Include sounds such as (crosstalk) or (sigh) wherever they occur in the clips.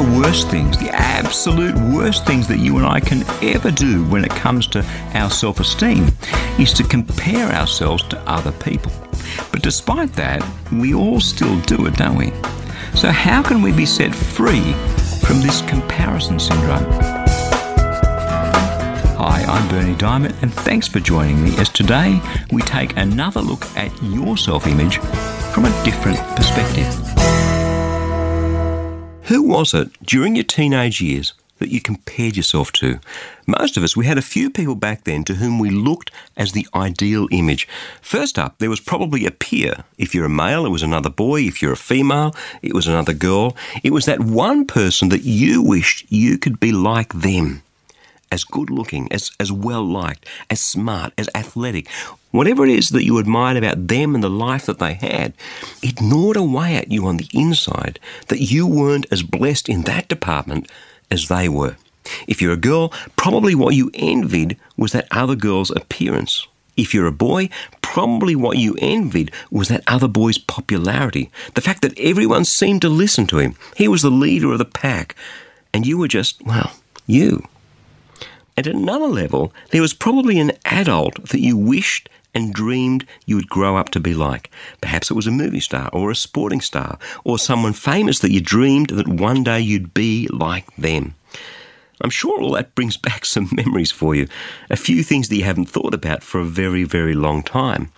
The worst things, the absolute worst things that you and I can ever do when it comes to our self esteem is to compare ourselves to other people. But despite that, we all still do it, don't we? So, how can we be set free from this comparison syndrome? Hi, I'm Berni Dymet, and thanks for joining me as today we take another look at your self image from a different perspective. Who was it during your teenage years that you compared yourself to? Most of us, we had a few people back then to whom we looked as the ideal image. First up, there was probably a peer. If you're a male, it was another boy. If you're a female, it was another girl. It was that one person that you wished you could be like them as good looking, as, as well liked, as smart, as athletic, whatever it is that you admired about them and the life that they had, it gnawed away at you on the inside that you weren't as blessed in that department as they were. If you're a girl, probably what you envied was that other girl's appearance. If you're a boy, probably what you envied was that other boy's popularity. The fact that everyone seemed to listen to him. He was the leader of the pack. And you were just, well, you. At another level, there was probably an adult that you wished and dreamed you would grow up to be like. Perhaps it was a movie star or a sporting star or someone famous that you dreamed that one day you'd be like them. I'm sure all that brings (laughs) back some memories for you, a few things that you haven't thought about for a very, very long time.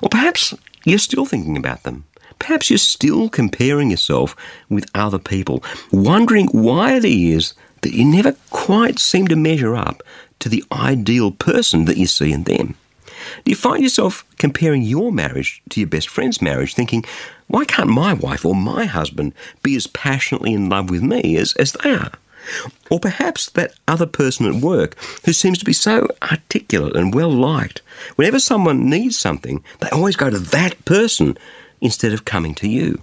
Or perhaps you're still thinking about them. Perhaps you're still comparing yourself with other people, wondering why it is that you never quite seem to measure up to the ideal person that you see in them. Do you find yourself comparing your marriage to your best friend's marriage, thinking, why can't my wife or my husband be as passionately in love with me as, as they are? Or perhaps that other person at work who seems to be so articulate and well liked. Whenever someone needs something, they always go to that person instead of coming to you.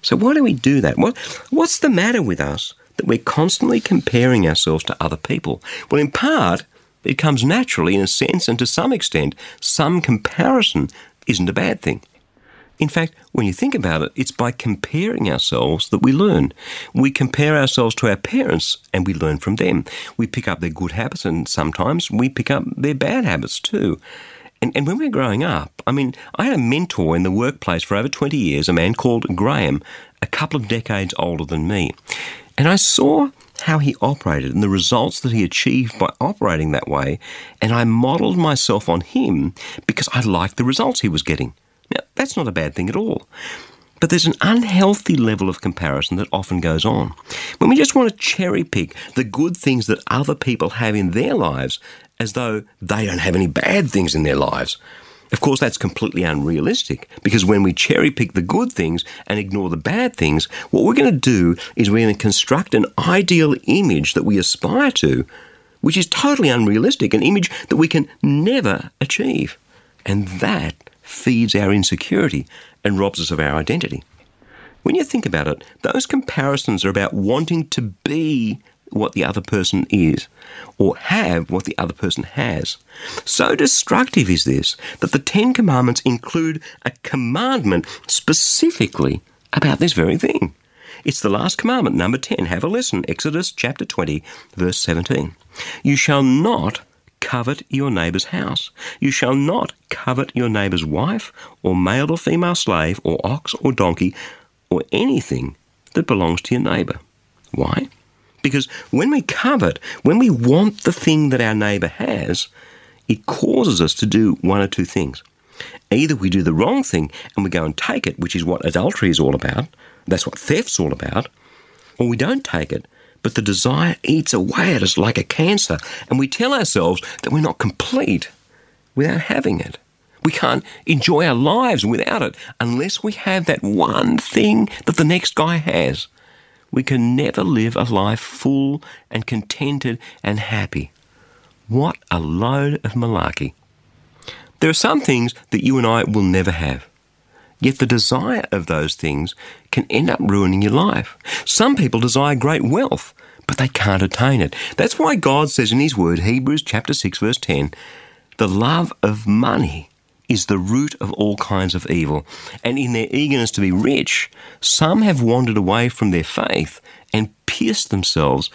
So why do we do that? What, what's the matter with us that we're constantly comparing ourselves to other people? Well, in part, it comes naturally in a sense, and to some extent, some comparison isn't a bad thing. In fact, when you think about it, it's by comparing ourselves that we learn. We compare ourselves to our parents and we learn from them. We pick up their good habits and sometimes we pick up their bad habits too. And, and when we're growing up, I mean, I had a mentor in the workplace for over 20 years, a man called Graham, a couple of decades older than me. And I saw how he operated and the results that he achieved by operating that way, and I modelled myself on him because I liked the results he was getting. Now, that's not a bad thing at all. But there's an unhealthy level of comparison that often goes on. When we just want to cherry pick the good things that other people have in their lives as though they don't have any bad things in their lives. Of course, that's completely unrealistic because when we cherry pick the good things and ignore the bad things, what we're going to do is we're going to construct an ideal image that we aspire to, which is totally unrealistic, an image that we can never achieve. And that feeds our insecurity and robs us of our identity. When you think about it, those comparisons are about wanting to be what the other person is or have what the other person has. So destructive is this that the Ten Commandments include a commandment specifically about this very thing. It's the last commandment, number 10. Have a listen. Exodus chapter 20, verse 17. You shall not covet your neighbour's house. You shall not covet your neighbour's wife, or male or female slave, or ox or donkey, or anything that belongs to your neighbour. Why? Because when we covet, when we want the thing that our neighbour has, it causes us to do one or two things. Either we do the wrong thing and we go and take it, which is what adultery is all about, that's what theft's all about, or we don't take it, but the desire eats away at us like a cancer, and we tell ourselves that we're not complete without having it. We can't enjoy our lives without it unless we have that one thing that the next guy has. We can never live a life full and contented and happy. What a load of malarkey. There are some things that you and I will never have. Yet the desire of those things can end up ruining your life. Some people desire great wealth, but they can't attain it. That's why God says in His Word, Hebrews chapter 6, verse 10, the love of money is the root of all kinds of evil. And in their eagerness to be rich, some have wandered away from their faith and pierced themselves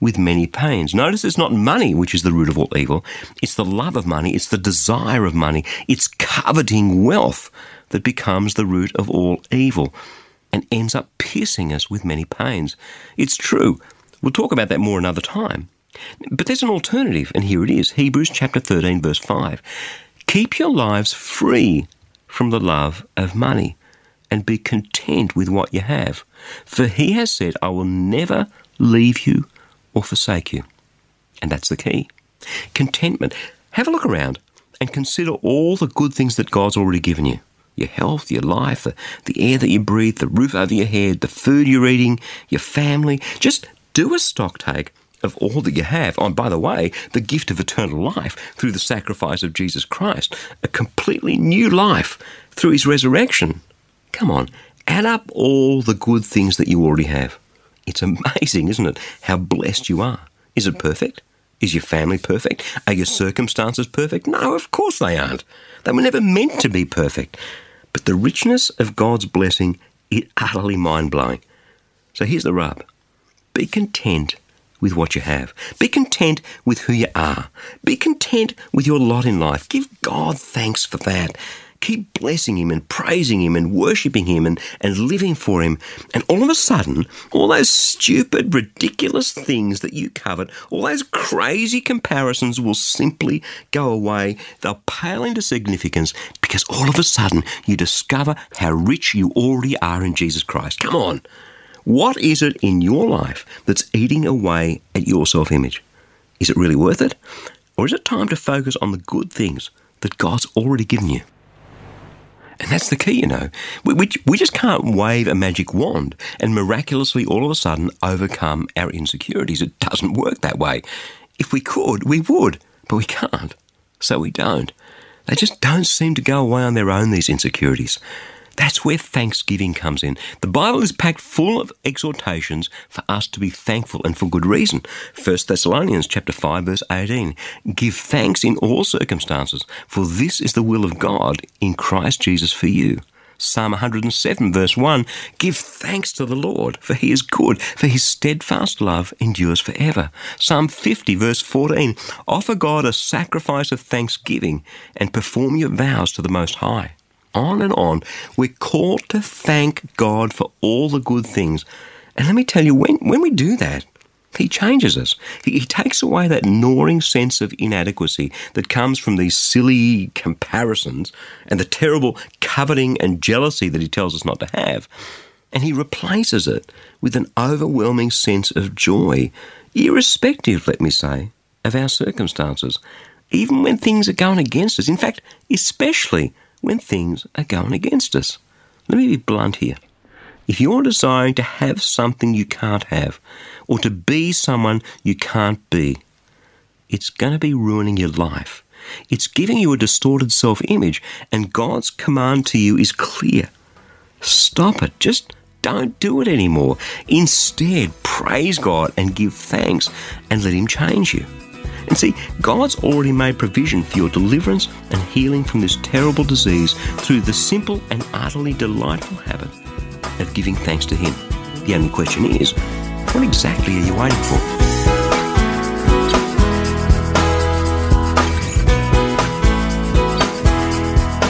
with many pains. Notice it's not money which is the root of all evil, it's the love of money, it's the desire of money, it's coveting wealth that becomes the root of all evil and ends up piercing us with many pains. It's true. We'll talk about that more another time. But there's an alternative, and here it is Hebrews chapter 13, verse 5. Keep your lives free from the love of money and be content with what you have. For he has said, I will never leave you or forsake you. And that's the key. Contentment. Have a look around and consider all the good things that God's already given you your health, your life, the, the air that you breathe, the roof over your head, the food you're eating, your family. Just do a stock take of all that you have. Oh, and by the way, the gift of eternal life through the sacrifice of Jesus Christ, a completely new life through his resurrection. Come on, add up all the good things that you already have. It's amazing, isn't it, how blessed you are. Is it perfect? Is your family perfect? Are your circumstances perfect? No, of course they aren't. They were never meant to be perfect. But the richness of God's blessing is utterly mind blowing. So here's the rub be content with what you have. Be content with who you are. Be content with your lot in life. Give God thanks for that keep blessing Him and praising Him and worshipping Him and, and living for Him. And all of a sudden, all those stupid, ridiculous things that you covered, all those crazy comparisons will simply go away. They'll pale into significance because all of a sudden you discover how rich you already are in Jesus Christ. Come on. What is it in your life that's eating away at your self image? Is it really worth it? Or is it time to focus on the good things that God's already given you? And that's the key, you know. We, we, we just can't wave a magic wand and miraculously all of a sudden overcome our insecurities. It doesn't work that way. If we could, we would, but we can't. So we don't. They just don't seem to go away on their own, these insecurities. That's where thanksgiving comes in. The Bible is packed full of exhortations for us to be thankful and for good reason. 1 Thessalonians chapter 5 verse 18. Give thanks in all circumstances, for this is the will of God in Christ Jesus for you. Psalm 107 verse 1. Give thanks to the Lord, for he is good, for his steadfast love endures forever. Psalm 50 verse 14. Offer God a sacrifice of thanksgiving and perform your vows to the Most High on and on. We're called to thank God for all the good things. And let me tell you, when, when we do that, he changes us. He, he, takes away that gnawing sense of inadequacy that comes from these silly comparisons and the terrible coveting and jealousy that he tells us not to have. And he replaces it with an overwhelming sense of joy, irrespective, let me say, of our circumstances, even when things are going against us. In fact, especially when things are going against us. Let me be blunt here. If you're desiring to have something you can't have, or to be someone you can't be, it's going to be ruining your life. It's giving you a distorted self image, and God's command to you is clear. Stop it. Just don't do it anymore. Instead, praise God and give thanks and let Him change you. And see, God's already made provision for your deliverance and healing from this terrible disease through the simple and utterly delightful habit of giving thanks to Him. The only question is, what exactly are you waiting for?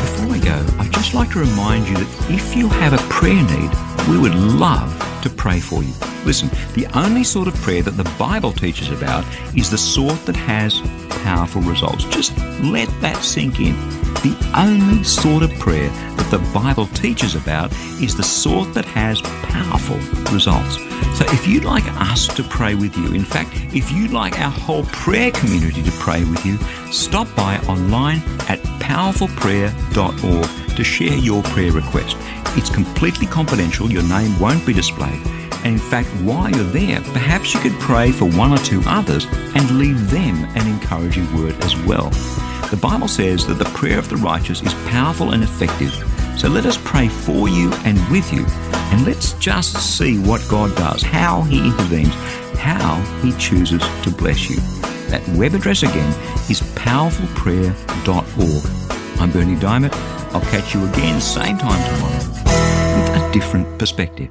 Before we go, I'd just like to remind you that if you have a prayer need, we would love to pray for you. Listen, the only sort of prayer that the Bible teaches about is the sort that has powerful results. Just let that sink in. The only sort of prayer that the Bible teaches about is the sort that has powerful results. So if you'd like us to pray with you, in fact, if you'd like our whole prayer community to pray with you, stop by online at powerfulprayer.org to share your prayer request. It's completely confidential, your name won't be displayed. And in fact, while you're there, perhaps you could pray for one or two others and leave them an encouraging word as well. The Bible says that the prayer of the righteous is powerful and effective. So let us pray for you and with you, and let's just see what God does, how He intervenes, how He chooses to bless you. That web address again is powerfulprayer.org. I'm Berni Dymet. I'll catch you again same time tomorrow with a different perspective.